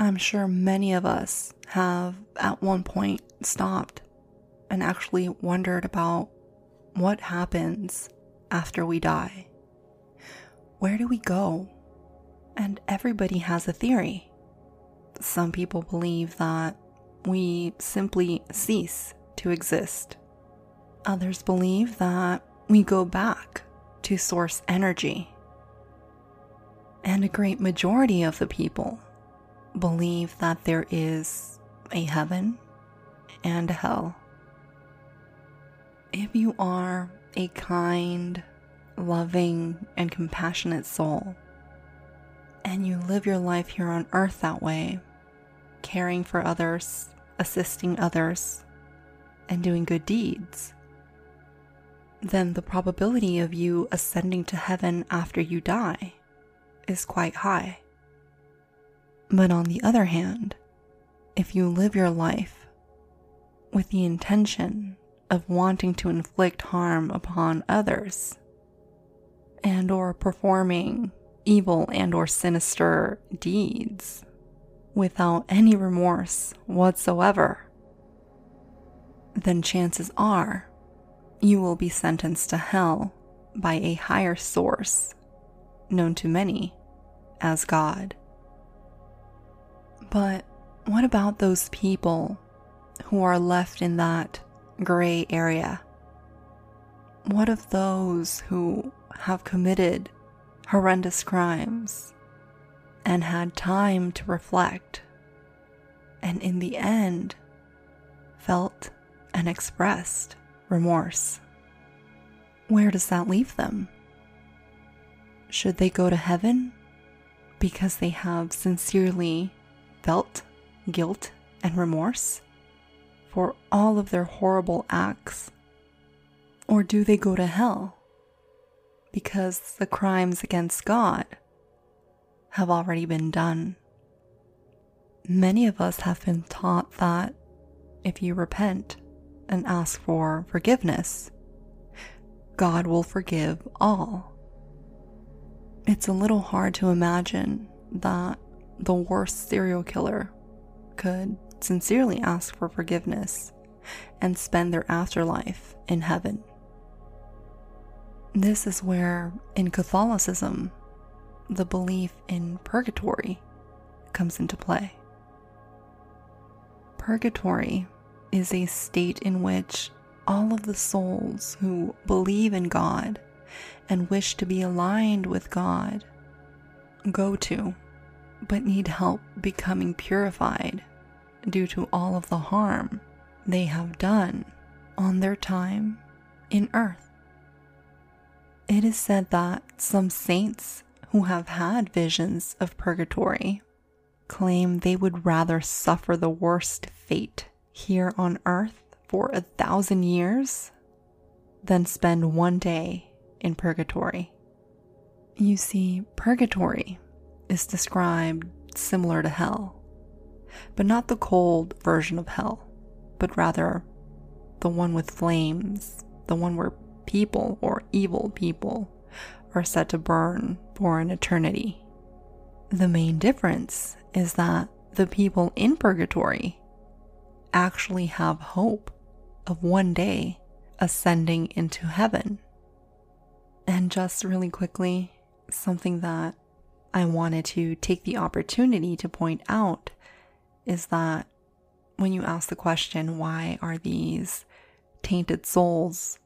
I'm sure many of us have at one point stopped and actually wondered about what happens after we die. Where do we go? And everybody has a theory. Some people believe that we simply cease to exist Others believe that we go back to source energy. And a great majority of the people believe that there is a heaven and a hell. If you are a kind, loving, and compassionate soul, and you live your life here on earth that way, caring for others, assisting others, and doing good deeds, then the probability of you ascending to heaven after you die is quite high. But on the other hand, if you live your life with the intention of wanting to inflict harm upon others and or performing evil and or sinister deeds without any remorse whatsoever, then chances are you will be sentenced to hell by a higher source, known to many as God. But what about those people who are left in that gray area? What of those who have committed horrendous crimes and had time to reflect and in the end felt and expressed remorse. Where does that leave them? Should they go to heaven because they have sincerely felt guilt and remorse for all of their horrible acts? Or do they go to hell because the crimes against God have already been done? Many of us have been taught that if you repent, and ask for forgiveness, God will forgive all. It's a little hard to imagine that the worst serial killer could sincerely ask for forgiveness and spend their afterlife in heaven. This is where, in Catholicism, the belief in purgatory comes into play. Purgatory is a state in which all of the souls who believe in God and wish to be aligned with God go to, but need help becoming purified due to all of the harm they have done on their time in earth. It is said that some saints who have had visions of purgatory claim they would rather suffer the worst fate here on earth for a thousand years than spend one day in purgatory. You see, purgatory is described similar to hell, but not the cold version of hell, but rather the one with flames, the one where people or evil people are set to burn for an eternity. The main difference is that the people in purgatory actually have hope of one day ascending into heaven. And just really quickly, something that I wanted to take the opportunity to point out is that when you ask the question, why are these tainted souls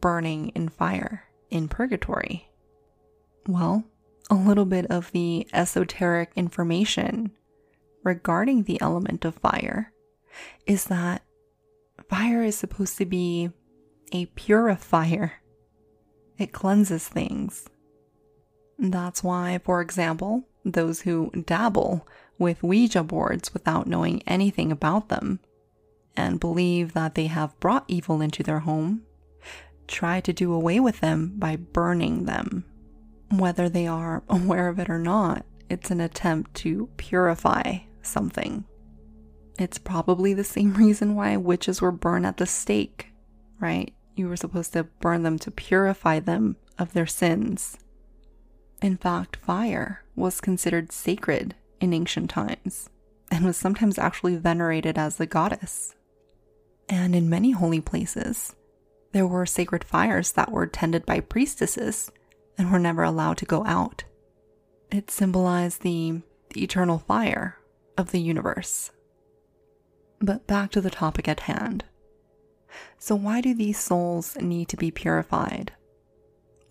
burning in fire in purgatory? Well, a little bit of the esoteric information regarding the element of fire is that fire is supposed to be a purifier, it cleanses things. That's why, for example, those who dabble with Ouija boards without knowing anything about them and believe that they have brought evil into their home try to do away with them by burning them. Whether they are aware of it or not, it's an attempt to purify something. It's probably the same reason why witches were burned at the stake, right? You were supposed to burn them to purify them of their sins. In fact, fire was considered sacred in ancient times and was sometimes actually venerated as a goddess. And in many holy places, there were sacred fires that were tended by priestesses and were never allowed to go out. It symbolized the, the eternal fire of the universe. But back to the topic at hand. So, why do these souls need to be purified?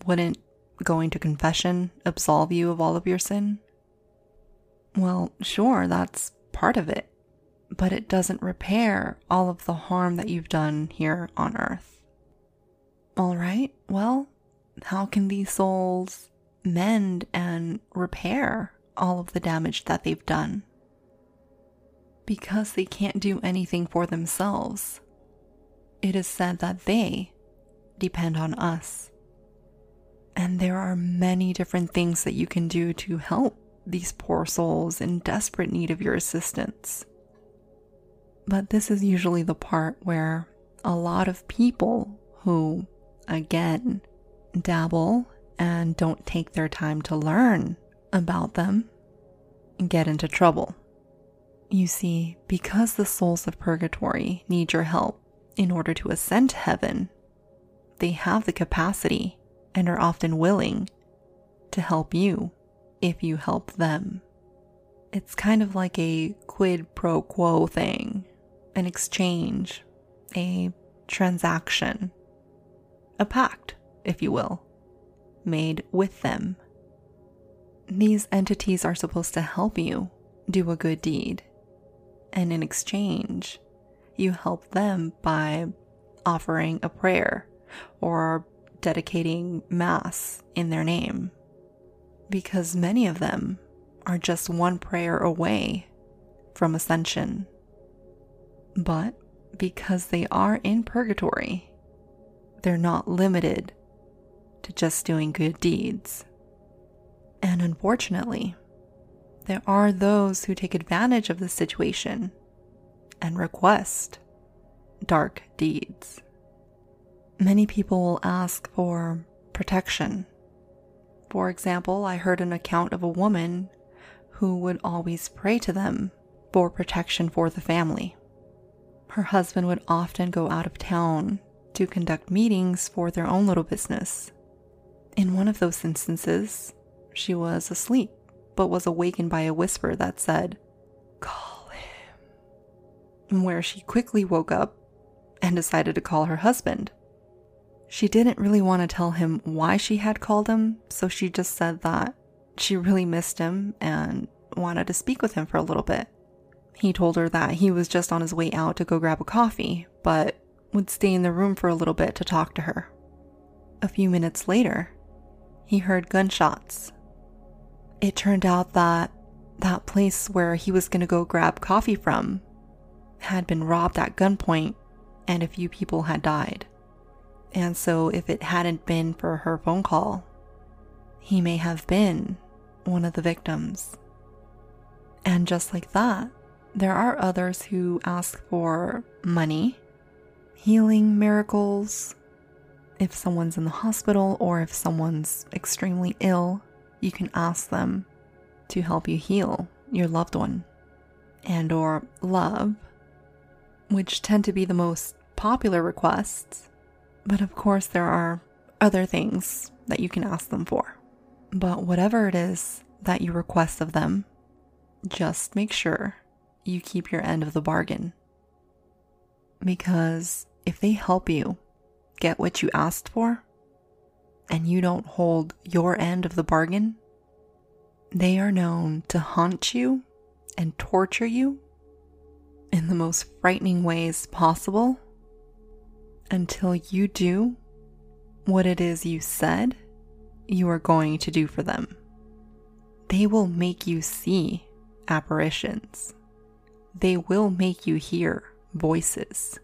Wouldn't going to confession absolve you of all of your sin? Well, sure, that's part of it, but it doesn't repair all of the harm that you've done here on earth. All right, well, how can these souls mend and repair all of the damage that they've done? Because they can't do anything for themselves. It is said that they depend on us. And there are many different things that you can do to help these poor souls in desperate need of your assistance. But this is usually the part where a lot of people who again, dabble and don't take their time to learn about them, get into trouble. You see, because the souls of purgatory need your help in order to ascend to heaven, they have the capacity and are often willing to help you if you help them. It's kind of like a quid pro quo thing, an exchange, a transaction a pact, if you will, made with them. These entities are supposed to help you do a good deed, and in exchange, you help them by offering a prayer or dedicating Mass in their name. Because many of them are just one prayer away from ascension. But because they are in purgatory, they're not limited to just doing good deeds. And unfortunately, there are those who take advantage of the situation and request dark deeds. Many people will ask for protection. For example, I heard an account of a woman who would always pray to them for protection for the family. Her husband would often go out of town to conduct meetings for their own little business. In one of those instances, she was asleep, but was awakened by a whisper that said, Call him. Where she quickly woke up and decided to call her husband. She didn't really want to tell him why she had called him, so she just said that she really missed him and wanted to speak with him for a little bit. He told her that he was just on his way out to go grab a coffee, but would stay in the room for a little bit to talk to her. A few minutes later, he heard gunshots. It turned out that that place where he was going to go grab coffee from had been robbed at gunpoint and a few people had died. And so, if it hadn't been for her phone call, he may have been one of the victims. And just like that, there are others who ask for money healing miracles. If someone's in the hospital or if someone's extremely ill, you can ask them to help you heal your loved one and or love, which tend to be the most popular requests. But of course there are other things that you can ask them for. But whatever it is that you request of them, just make sure you keep your end of the bargain. Because if they help you get what you asked for and you don't hold your end of the bargain, they are known to haunt you and torture you in the most frightening ways possible until you do what it is you said you are going to do for them. They will make you see apparitions. They will make you hear voices.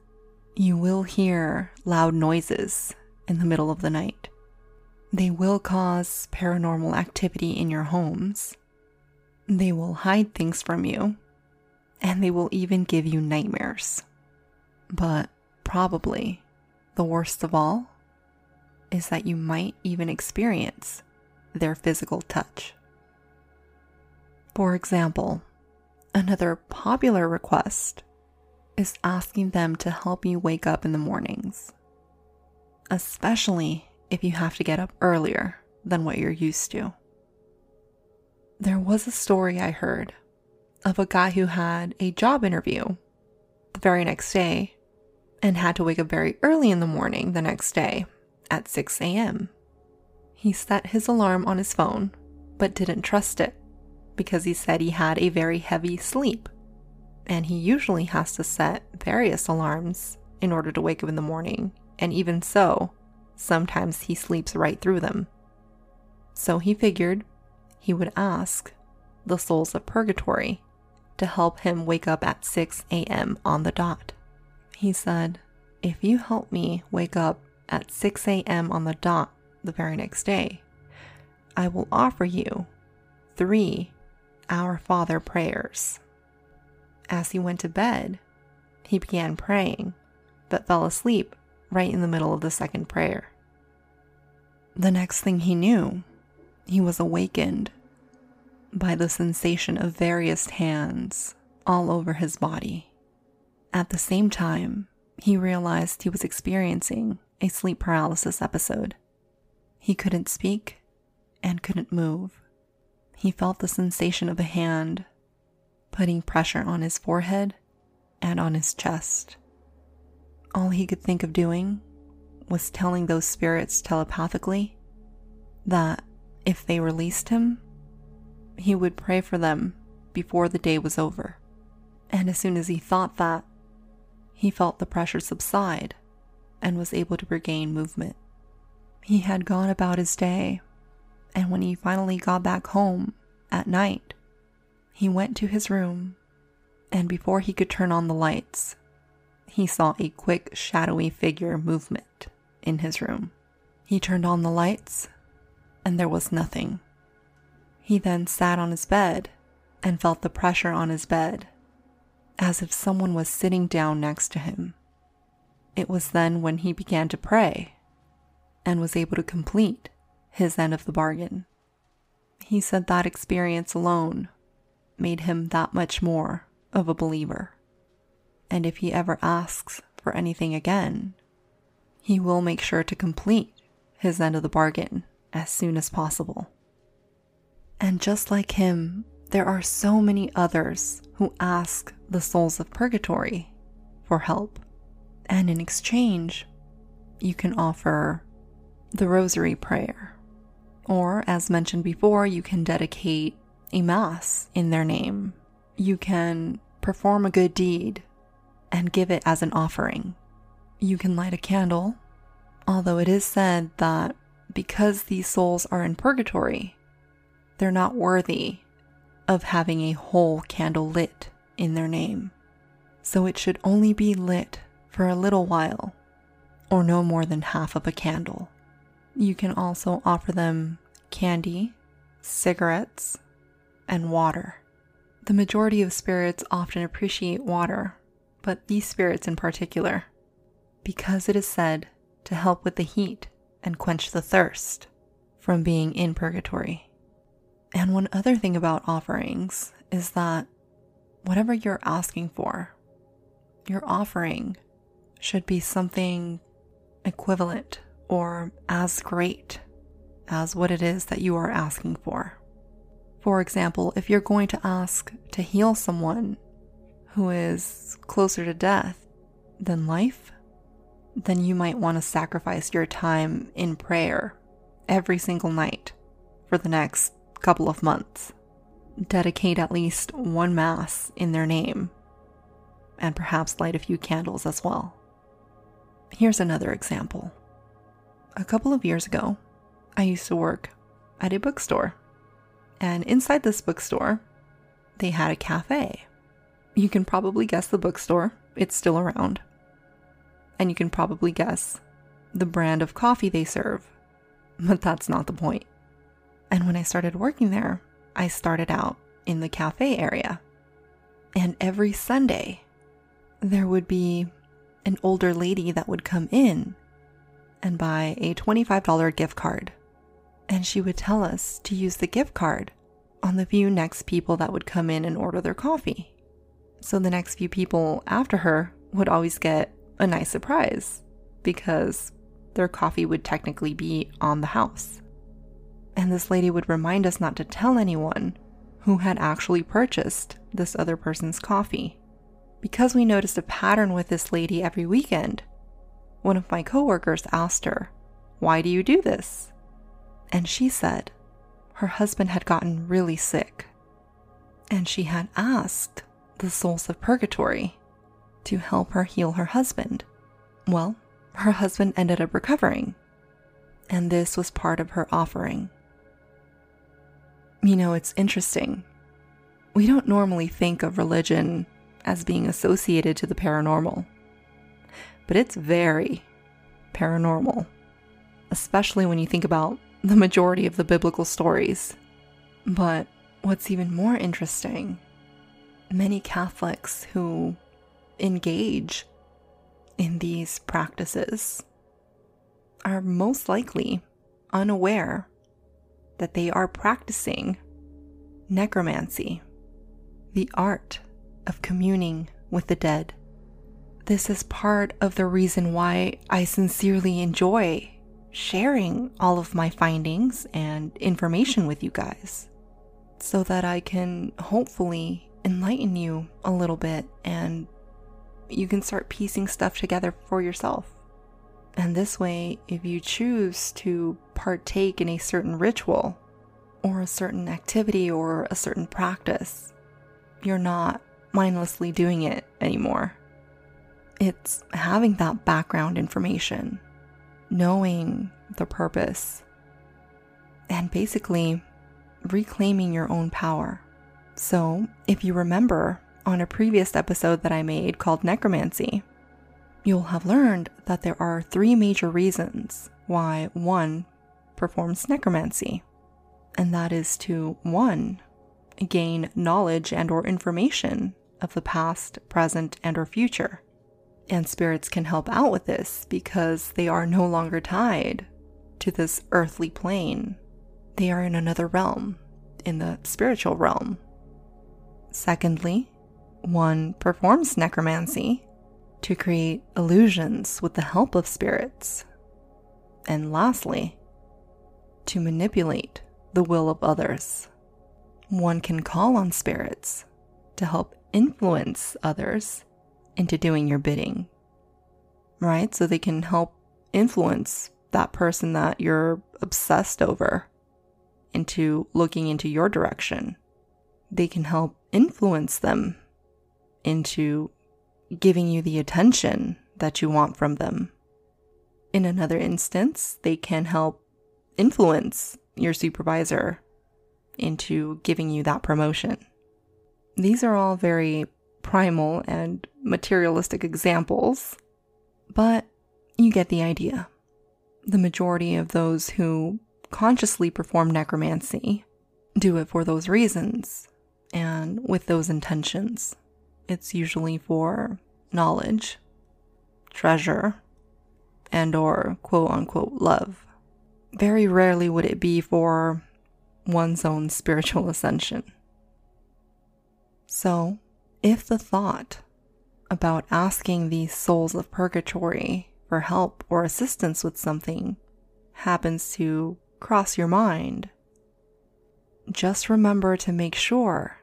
You will hear loud noises in the middle of the night. They will cause paranormal activity in your homes. They will hide things from you. And they will even give you nightmares. But probably the worst of all is that you might even experience their physical touch. For example, another popular request is asking them to help you wake up in the mornings, especially if you have to get up earlier than what you're used to. There was a story I heard of a guy who had a job interview the very next day and had to wake up very early in the morning the next day at 6 a.m. He set his alarm on his phone, but didn't trust it because he said he had a very heavy sleep. And he usually has to set various alarms in order to wake up in the morning, and even so, sometimes he sleeps right through them. So he figured he would ask the souls of purgatory to help him wake up at 6 a.m. on the dot. He said, If you help me wake up at 6 a.m. on the dot the very next day, I will offer you three Our Father prayers. As he went to bed, he began praying, but fell asleep right in the middle of the second prayer. The next thing he knew, he was awakened by the sensation of various hands all over his body. At the same time, he realized he was experiencing a sleep paralysis episode. He couldn't speak and couldn't move. He felt the sensation of a hand putting pressure on his forehead and on his chest. All he could think of doing was telling those spirits telepathically that if they released him, he would pray for them before the day was over. And as soon as he thought that, he felt the pressure subside and was able to regain movement. He had gone about his day, and when he finally got back home at night, he went to his room, and before he could turn on the lights, he saw a quick, shadowy figure movement in his room. He turned on the lights, and there was nothing. He then sat on his bed and felt the pressure on his bed, as if someone was sitting down next to him. It was then when he began to pray and was able to complete his end of the bargain. He said that experience alone made him that much more of a believer. And if he ever asks for anything again, he will make sure to complete his end of the bargain as soon as possible. And just like him, there are so many others who ask the souls of purgatory for help. And in exchange, you can offer the rosary prayer. Or, as mentioned before, you can dedicate a mass in their name. You can perform a good deed and give it as an offering. You can light a candle, although it is said that because these souls are in purgatory, they're not worthy of having a whole candle lit in their name. So it should only be lit for a little while, or no more than half of a candle. You can also offer them candy, cigarettes, and water. The majority of spirits often appreciate water, but these spirits in particular, because it is said to help with the heat and quench the thirst from being in purgatory. And one other thing about offerings is that whatever you're asking for, your offering should be something equivalent or as great as what it is that you are asking for. For example, if you're going to ask to heal someone who is closer to death than life, then you might want to sacrifice your time in prayer every single night for the next couple of months. Dedicate at least one Mass in their name, and perhaps light a few candles as well. Here's another example. A couple of years ago, I used to work at a bookstore. And inside this bookstore, they had a cafe. You can probably guess the bookstore, it's still around. And you can probably guess the brand of coffee they serve, but that's not the point. And when I started working there, I started out in the cafe area. And every Sunday, there would be an older lady that would come in and buy a $25 gift card. And she would tell us to use the gift card on the few next people that would come in and order their coffee. So the next few people after her would always get a nice surprise because their coffee would technically be on the house. And this lady would remind us not to tell anyone who had actually purchased this other person's coffee. Because we noticed a pattern with this lady every weekend, one of my coworkers asked her, Why do you do this? And she said her husband had gotten really sick. And she had asked the souls of purgatory to help her heal her husband. Well, her husband ended up recovering, and this was part of her offering. You know, it's interesting. We don't normally think of religion as being associated to the paranormal, but it's very paranormal, especially when you think about the majority of the biblical stories. But what's even more interesting, many Catholics who engage in these practices are most likely unaware that they are practicing necromancy, the art of communing with the dead. This is part of the reason why I sincerely enjoy sharing all of my findings and information with you guys so that I can hopefully enlighten you a little bit and you can start piecing stuff together for yourself. And this way, if you choose to partake in a certain ritual or a certain activity or a certain practice, you're not mindlessly doing it anymore. It's having that background information, knowing the purpose, and basically reclaiming your own power. So, if you remember on a previous episode that I made called Necromancy, you'll have learned that there are three major reasons why one performs necromancy. And that is to one, gain knowledge and or information of the past, present, and or future. And spirits can help out with this because they are no longer tied to this earthly plane. They are in another realm, in the spiritual realm. Secondly, one performs necromancy to create illusions with the help of spirits. And lastly, to manipulate the will of others. One can call on spirits to help influence others into doing your bidding, right? So they can help influence that person that you're obsessed over into looking into your direction. They can help influence them into giving you the attention that you want from them. In another instance, they can help influence your supervisor into giving you that promotion. These are all very primal and materialistic examples, but you get the idea. The majority of those who consciously perform necromancy do it for those reasons and with those intentions. It's usually for knowledge, treasure, and or quote unquote love. Very rarely would it be for one's own spiritual ascension. So, if the thought about asking these souls of purgatory for help or assistance with something happens to cross your mind, just remember to make sure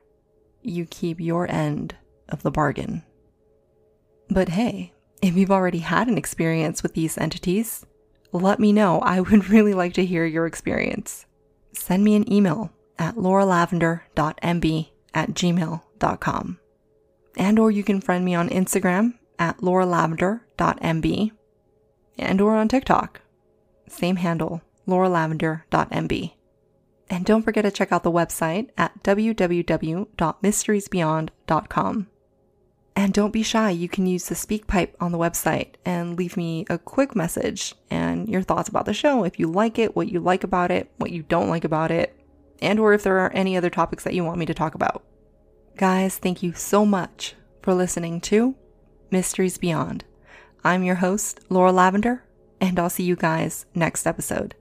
you keep your end of the bargain. But hey, if you've already had an experience with these entities, let me know. I would really like to hear your experience. Send me an email at lauralavender.mb at gmail.com. And or you can friend me on Instagram at lauralavender.mb and or on TikTok. Same handle, lauralavender.mb. And don't forget to check out the website at www.mysteriesbeyond.com. And don't be shy, you can use the SpeakPipe on the website and leave me a quick message and your thoughts about the show, if you like it, what you like about it, what you don't like about it, and or if there are any other topics that you want me to talk about. Guys, thank you so much for listening to Mysteries Beyond. I'm your host, Laura Lavender, and I'll see you guys next episode.